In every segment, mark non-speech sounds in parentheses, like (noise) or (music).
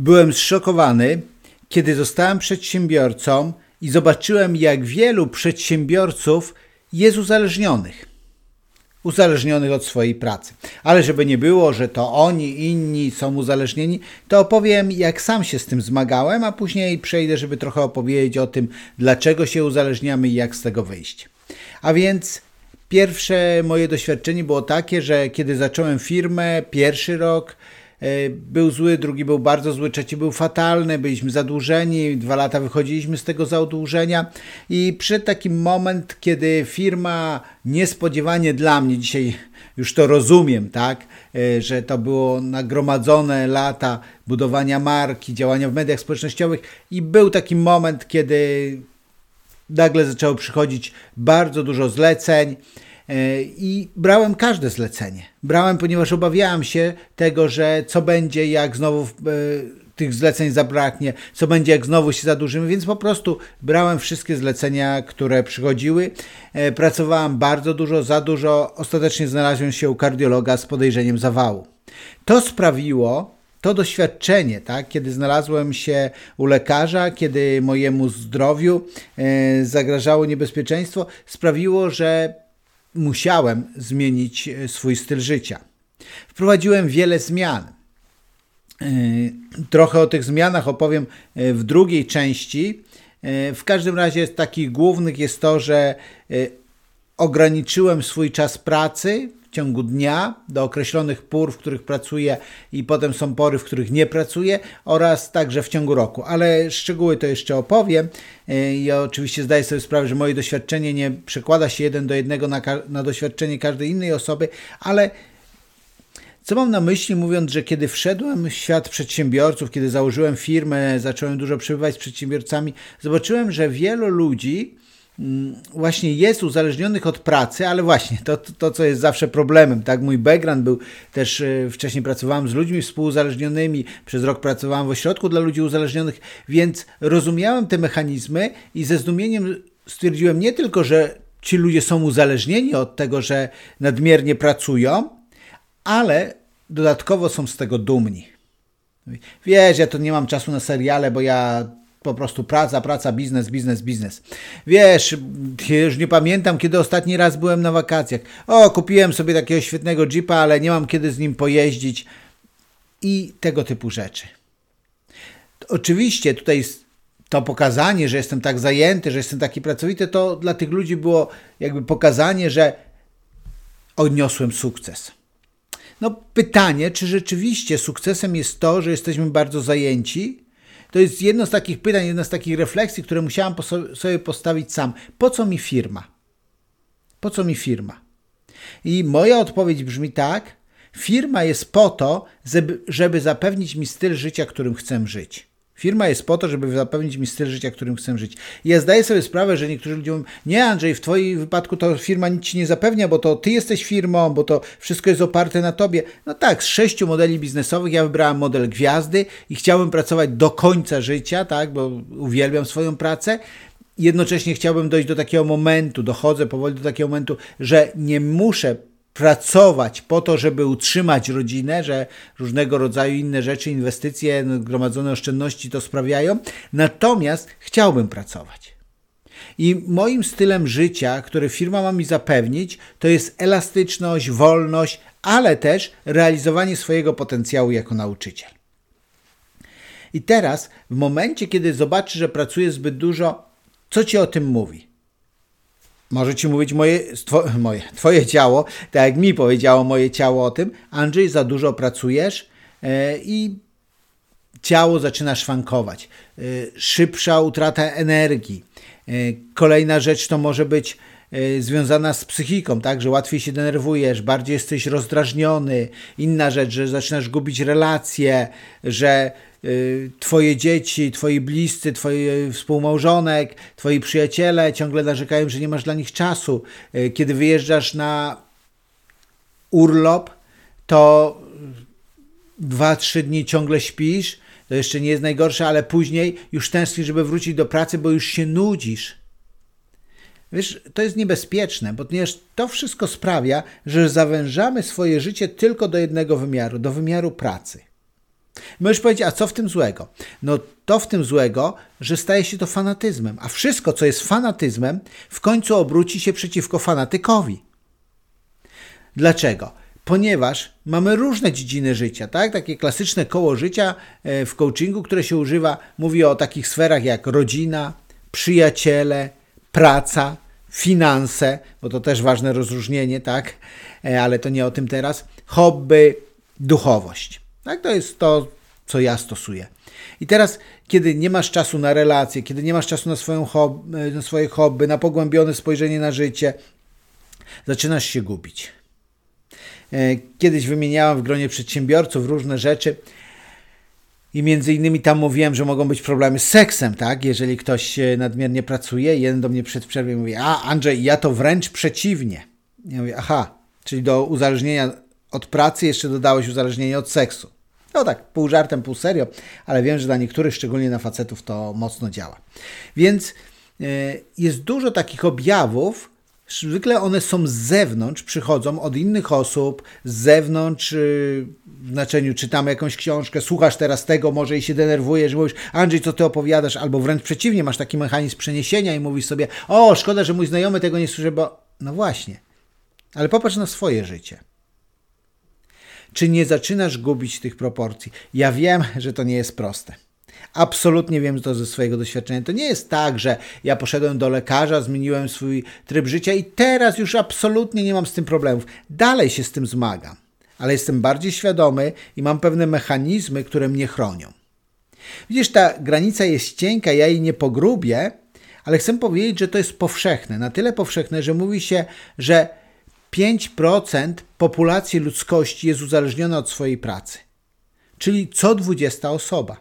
Byłem zszokowany, kiedy zostałem przedsiębiorcą i zobaczyłem, jak wielu przedsiębiorców jest uzależnionych. Uzależnionych od swojej pracy. Ale żeby nie było, że to oni, inni są uzależnieni, to opowiem, jak sam się z tym zmagałem, a później przejdę, żeby trochę opowiedzieć o tym, dlaczego się uzależniamy i jak z tego wyjść. A więc pierwsze moje doświadczenie było takie, że kiedy zacząłem firmę, pierwszy rok, był zły, drugi był bardzo zły, trzeci był fatalny, byliśmy zadłużeni, dwa lata wychodziliśmy z tego zadłużenia i przyszedł taki moment, kiedy firma niespodziewanie dla mnie, dzisiaj już to rozumiem, tak, e, że to było nagromadzone lata budowania marki, działania w mediach społecznościowych i był taki moment, kiedy nagle zaczęło przychodzić bardzo dużo zleceń, E, I brałem każde zlecenie. Brałem, ponieważ obawiałem się tego, że co będzie, jak znowu e, tych zleceń zabraknie, co będzie, jak znowu się zadłużymy, więc po prostu brałem wszystkie zlecenia, które przychodziły. E, pracowałem bardzo dużo, za dużo. Ostatecznie znalazłem się u kardiologa z podejrzeniem zawału. To sprawiło, to doświadczenie, tak, kiedy znalazłem się u lekarza, kiedy mojemu zdrowiu e, zagrażało niebezpieczeństwo, sprawiło, że musiałem zmienić e, swój styl życia. Wprowadziłem wiele zmian. E, trochę o tych zmianach opowiem e, w drugiej części. W każdym razie z takich głównych jest to, że ograniczyłem swój czas pracy w ciągu dnia do określonych pór, w których pracuję i potem są pory, w których nie pracuję oraz także w ciągu roku. Ale szczegóły to jeszcze opowiem. Ja oczywiście zdaję sobie sprawę, że moje doświadczenie nie przekłada się jeden do jednego na, na doświadczenie każdej innej osoby, ale co mam na myśli, mówiąc, że kiedy wszedłem w świat przedsiębiorców, kiedy założyłem firmę, zacząłem dużo przebywać z przedsiębiorcami, zobaczyłem, że wielu ludzi właśnie jest uzależnionych od pracy, ale właśnie to, to, co jest zawsze problemem, tak? Mój background był też, e, wcześniej pracowałem z ludźmi współuzależnionymi, przez rok pracowałem w ośrodku dla ludzi uzależnionych, więc rozumiałem te mechanizmy i ze zdumieniem stwierdziłem nie tylko, że ci ludzie są uzależnieni od tego, że nadmiernie pracują, ale dodatkowo są z tego dumni. Wiesz, ja to nie mam czasu na seriale, bo ja po prostu praca, praca, biznes, biznes, biznes. Wiesz, już nie pamiętam, kiedy ostatni raz byłem na wakacjach. O, kupiłem sobie takiego świetnego jeepa, ale nie mam kiedy z nim pojeździć i tego typu rzeczy. Oczywiście tutaj to pokazanie, że jestem tak zajęty, że jestem taki pracowity, to dla tych ludzi było jakby pokazanie, że odniosłem sukces. No pytanie, czy rzeczywiście sukcesem jest to, że jesteśmy bardzo zajęci, to jest jedno z takich pytań, jedna z takich refleksji, które musiałam sobie postawić sam. Po co mi firma? Po co mi firma? I moja odpowiedź brzmi tak: firma jest po to, żeby, żeby zapewnić mi styl życia, którym chcę żyć. Firma jest po to, żeby zapewnić mi styl życia, którym chcę żyć. I ja zdaję sobie sprawę, że niektórzy ludzie mówią, nie Andrzej, w Twoim wypadku to firma nic Ci nie zapewnia, bo to Ty jesteś firmą, bo to wszystko jest oparte na Tobie. No tak, z sześciu modeli biznesowych ja wybrałem model gwiazdy i chciałbym pracować do końca życia, tak, bo uwielbiam swoją pracę jednocześnie chciałbym dojść do takiego momentu, dochodzę powoli do takiego momentu, że nie muszę pracować po to, żeby utrzymać rodzinę, że różnego rodzaju inne rzeczy, inwestycje, no, gromadzone oszczędności to sprawiają. Natomiast chciałbym pracować. I moim stylem życia, który firma ma mi zapewnić, to jest elastyczność, wolność, ale też realizowanie swojego potencjału jako nauczyciel. I teraz, w momencie, kiedy zobaczysz, że pracujesz zbyt dużo, co ci o tym mówi? Może ci mówić moje, (laughs) moje, twoje ciało, tak jak mi powiedziało moje ciało o tym, Andrzej, za dużo pracujesz e, i ciało zaczyna szwankować. E, szybsza utrata energii. E, kolejna rzecz to może być związana z psychiką, tak, że łatwiej się denerwujesz, bardziej jesteś rozdrażniony. Inna rzecz, że zaczynasz gubić relacje, że twoje dzieci, twoi bliscy, twoi współmałżonek, twoi przyjaciele ciągle narzekają, że nie masz dla nich czasu. Y, kiedy wyjeżdżasz na urlop, to dwa, trzy dni ciągle śpisz, to jeszcze nie jest najgorsze, ale później już tęsknisz, żeby wrócić do pracy, bo już się nudzisz. Wiesz, to jest niebezpieczne, ponieważ to wszystko sprawia, że zawężamy swoje życie tylko do jednego wymiaru, do wymiaru pracy. Możesz powiedzieć, a co w tym złego? No to w tym złego, że staje się to fanatyzmem, a wszystko, co jest fanatyzmem, w końcu obróci się przeciwko fanatykowi. Dlaczego? Ponieważ mamy różne dziedziny życia, tak? Takie klasyczne koło życia e, w coachingu, które się używa, mówi o takich sferach jak rodzina, przyjaciele, praca, finanse, bo to też ważne rozróżnienie, tak? E, ale to nie o tym teraz. Hobby, duchowość. Tak, to jest to, co ja stosuję. I teraz, kiedy nie masz czasu na relacje, kiedy nie masz czasu na, swoją hobby, na swoje hobby, na pogłębione spojrzenie na życie, zaczynasz się gubić. E, kiedyś wymieniałam w gronie przedsiębiorców różne rzeczy i między innymi tam mówiłem, że mogą być problemy z seksem, tak? Jeżeli ktoś nadmiernie pracuje, jeden do mnie przed przerwą mówi, a Andrzej, ja to wręcz przeciwnie. Ja mówię, aha, czyli do uzależnienia od pracy jeszcze dodałeś uzależnienie od seksu. No tak, pół żartem, pół serio, ale wiem, że dla niektórych, szczególnie na facetów, to mocno działa. Więc e, jest dużo takich objawów, Zwykle one są z zewnątrz, przychodzą od innych osób, z zewnątrz, y, w znaczeniu czytamy jakąś książkę, słuchasz teraz tego, może i się denerwujesz, mówisz, Andrzej, co ty opowiadasz, albo wręcz przeciwnie, masz taki mechanizm przeniesienia i mówisz sobie, o, szkoda, że mój znajomy tego nie słyszy, bo no właśnie, ale popatrz na swoje życie. Czy nie zaczynasz gubić tych proporcji? Ja wiem, że to nie jest proste. Absolutnie wiem to ze swojego doświadczenia. To nie jest tak, że ja poszedłem do lekarza, zmieniłem swój tryb życia i teraz już absolutnie nie mam z tym problemów. Dalej się z tym zmagam, ale jestem bardziej świadomy i mam pewne mechanizmy, które mnie chronią. Widzisz, ta granica jest cienka, ja jej nie pogrubię, ale chcę powiedzieć, że to jest powszechne. Na tyle powszechne, że mówi się, że 5% populacji ludzkości jest uzależniona od swojej pracy. Czyli co 20 osoba.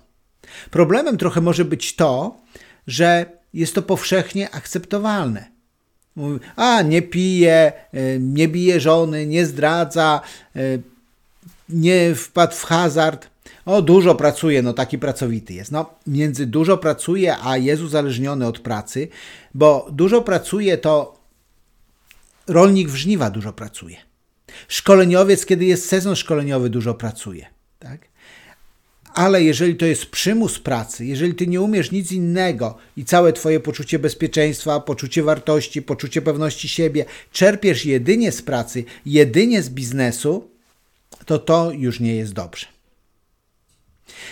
Problemem trochę może być to, że jest to powszechnie akceptowalne. Mówi, a nie pije, e, nie bije żony, nie zdradza, e, nie wpadł w hazard. O, dużo pracuje, no taki pracowity jest. No, między dużo pracuje, a jest uzależniony od pracy, bo dużo pracuje to rolnik w żniwa dużo pracuje. Szkoleniowiec, kiedy jest sezon szkoleniowy, dużo pracuje. Tak? Ale jeżeli to jest przymus pracy, jeżeli ty nie umiesz nic innego i całe twoje poczucie bezpieczeństwa, poczucie wartości, poczucie pewności siebie czerpiesz jedynie z pracy, jedynie z biznesu, to to już nie jest dobrze.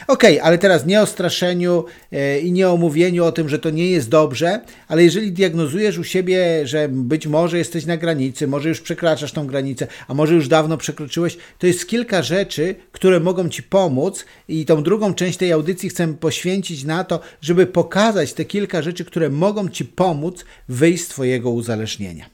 Ok, ale teraz nie o straszeniu e, i nie o mówieniu o tym, że to nie jest dobrze, ale jeżeli diagnozujesz u siebie, że być może jesteś na granicy, może już przekraczasz tą granicę, a może już dawno przekroczyłeś, to jest kilka rzeczy, które mogą Ci pomóc i tą drugą część tej audycji chcę poświęcić na to, żeby pokazać te kilka rzeczy, które mogą Ci pomóc wyjść z Twojego uzależnienia.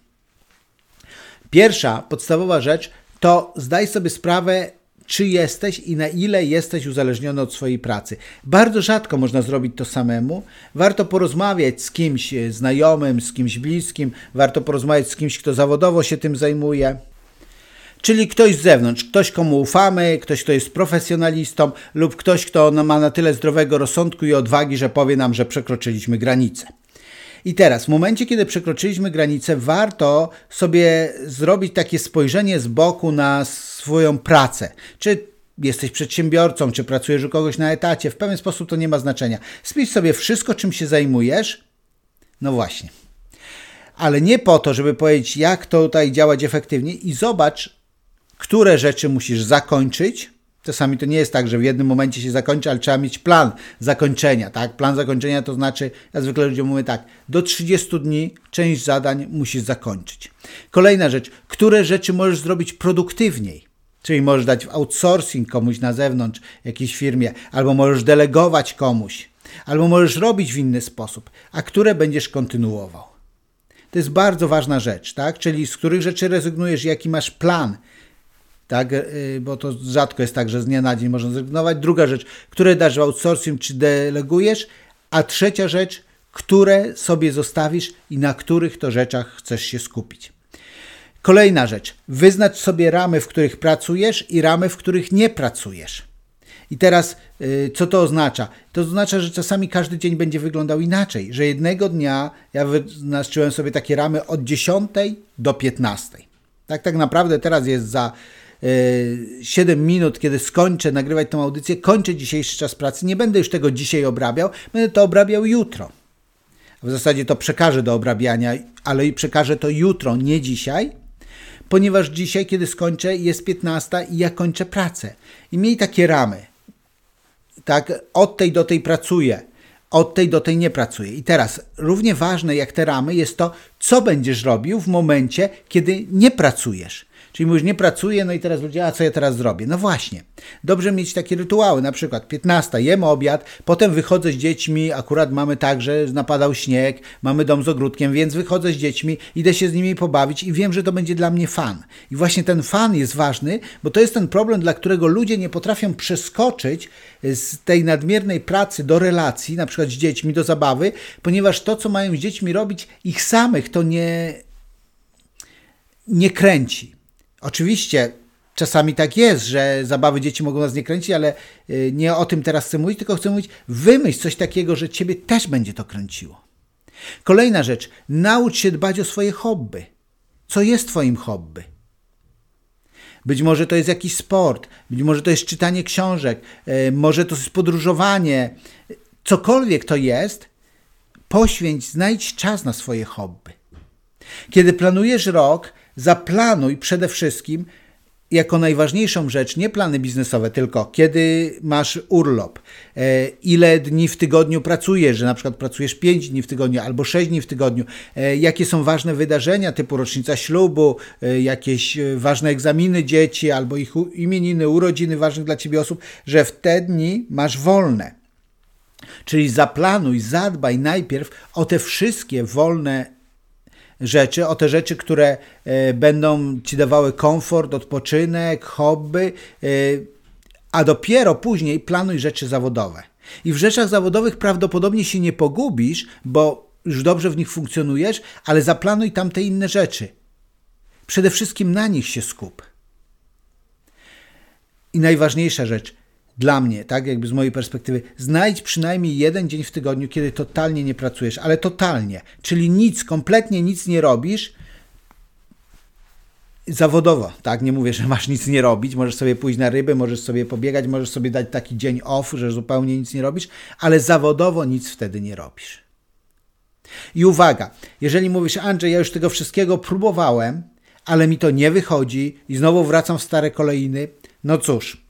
Pierwsza, podstawowa rzecz to zdaj sobie sprawę, czy jesteś i na ile jesteś uzależniony od swojej pracy. Bardzo rzadko można zrobić to samemu. Warto porozmawiać z kimś e, znajomym, z kimś bliskim, warto porozmawiać z kimś, kto zawodowo się tym zajmuje. Czyli ktoś z zewnątrz, ktoś komu ufamy, ktoś kto jest profesjonalistą lub ktoś kto ma na tyle zdrowego rozsądku i odwagi, że powie nam, że przekroczyliśmy granicę. I teraz, w momencie, kiedy przekroczyliśmy granicę, warto sobie zrobić takie spojrzenie z boku na swoją pracę. Czy jesteś przedsiębiorcą, czy pracujesz u kogoś na etacie, w pewien sposób to nie ma znaczenia. Spisz sobie wszystko, czym się zajmujesz. No właśnie. Ale nie po to, żeby powiedzieć, jak to tutaj działać efektywnie i zobacz, które rzeczy musisz zakończyć, Czasami to nie jest tak, że w jednym momencie się zakończy, ale trzeba mieć plan zakończenia. Tak? Plan zakończenia to znaczy, ja zwykle ludziom mówię tak, do 30 dni część zadań musisz zakończyć. Kolejna rzecz, które rzeczy możesz zrobić produktywniej. Czyli możesz dać w outsourcing komuś na zewnątrz, jakiejś firmie, albo możesz delegować komuś, albo możesz robić w inny sposób, a które będziesz kontynuował. To jest bardzo ważna rzecz, tak? Czyli z których rzeczy rezygnujesz, jaki masz plan, tak? Y, bo to rzadko jest tak, że z dnia na dzień można zrezygnować. Druga rzecz, które dasz w outsourcing czy delegujesz, a trzecia rzecz, które sobie zostawisz i na których to rzeczach chcesz się skupić. Kolejna rzecz, wyznacz sobie ramy, w których pracujesz i ramy, w których nie pracujesz. I teraz, y, co to oznacza? To oznacza, że czasami każdy dzień będzie wyglądał inaczej, że jednego dnia ja wyznaczyłem sobie takie ramy od 10 do 15. Tak, tak naprawdę teraz jest za 7 minut, kiedy skończę nagrywać tą audycję, kończę dzisiejszy czas pracy, nie będę już tego dzisiaj obrabiał, będę to obrabiał jutro. W zasadzie to przekażę do obrabiania, ale i przekażę to jutro, nie dzisiaj, ponieważ dzisiaj, kiedy skończę, jest 15 i ja kończę pracę. I miej takie ramy. Tak, od tej do tej pracuję, od tej do tej nie pracuję. I teraz równie ważne jak te ramy jest to, co będziesz robił w momencie, kiedy nie pracujesz. Czyli mówisz, nie pracuję, no i teraz ludzie, a co ja teraz zrobię? No właśnie, dobrze mieć takie rytuały, na przykład 15, jem obiad, potem wychodzę z dziećmi, akurat mamy tak, że napadał śnieg, mamy dom z ogródkiem, więc wychodzę z dziećmi, idę się z nimi pobawić i wiem, że to będzie dla mnie fan. I właśnie ten fan jest ważny, bo to jest ten problem, dla którego ludzie nie potrafią przeskoczyć z tej nadmiernej pracy do relacji, na przykład z dziećmi, do zabawy, ponieważ to, co mają z dziećmi robić, ich samych to nie, nie kręci. Oczywiście czasami tak jest, że zabawy dzieci mogą nas nie kręcić, ale y, nie o tym teraz chcę mówić, tylko chcę mówić, wymyśl coś takiego, że ciebie też będzie to kręciło. Kolejna rzecz, naucz się dbać o swoje hobby. Co jest twoim hobby? Być może to jest jakiś sport, być może to jest czytanie książek, y, może to jest podróżowanie. Cokolwiek to jest, poświęć, znajdź czas na swoje hobby. Kiedy planujesz rok, zaplanuj przede wszystkim jako najważniejszą rzecz nie plany biznesowe, tylko kiedy masz urlop, e, ile dni w tygodniu pracujesz, że na przykład pracujesz 5 dni w tygodniu albo 6 dni w tygodniu, e, jakie są ważne wydarzenia typu rocznica ślubu, e, jakieś ważne egzaminy dzieci albo ich imieniny, urodziny ważnych dla ciebie osób, że w te dni masz wolne. Czyli zaplanuj, zadbaj najpierw o te wszystkie wolne rzeczy, o te rzeczy, które e, będą ci dawały komfort, odpoczynek, hobby, e, a dopiero później planuj rzeczy zawodowe. I w rzeczach zawodowych prawdopodobnie się nie pogubisz, bo już dobrze w nich funkcjonujesz, ale zaplanuj tam te inne rzeczy. Przede wszystkim na nich się skup. I najważniejsza rzecz, dla mnie, tak jakby z mojej perspektywy, znajdź przynajmniej jeden dzień w tygodniu, kiedy totalnie nie pracujesz, ale totalnie, czyli nic, kompletnie nic nie robisz zawodowo, tak? Nie mówię, że masz nic nie robić, możesz sobie pójść na ryby, możesz sobie pobiegać, możesz sobie dać taki dzień off, że zupełnie nic nie robisz, ale zawodowo nic wtedy nie robisz. I uwaga, jeżeli mówisz, Andrzej, ja już tego wszystkiego próbowałem, ale mi to nie wychodzi i znowu wracam w stare kolejny, no cóż,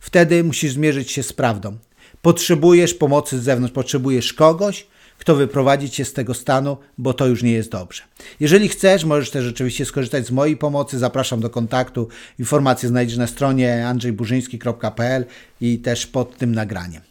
Wtedy musisz zmierzyć się z prawdą. Potrzebujesz pomocy z zewnątrz, potrzebujesz kogoś, kto wyprowadzi cię z tego stanu, bo to już nie jest dobrze. Jeżeli chcesz, możesz też rzeczywiście skorzystać z mojej pomocy. Zapraszam do kontaktu. Informacje znajdziesz na stronie andrzejburzyński.pl i też pod tym nagraniem.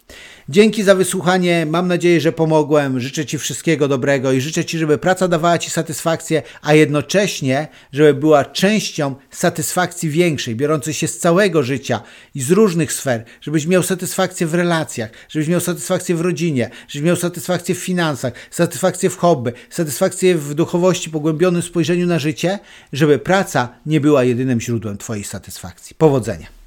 Dzięki za wysłuchanie. Mam nadzieję, że pomogłem. Życzę Ci wszystkiego dobrego i życzę Ci, żeby praca dawała Ci satysfakcję, a jednocześnie, żeby była częścią satysfakcji większej, biorącej się z całego życia i z różnych sfer, żebyś miał satysfakcję w relacjach, żebyś miał satysfakcję w rodzinie, żebyś miał satysfakcję w finansach, satysfakcję w hobby, satysfakcję w duchowości, pogłębionym spojrzeniu na życie, żeby praca nie była jedynym źródłem Twojej satysfakcji. Powodzenia.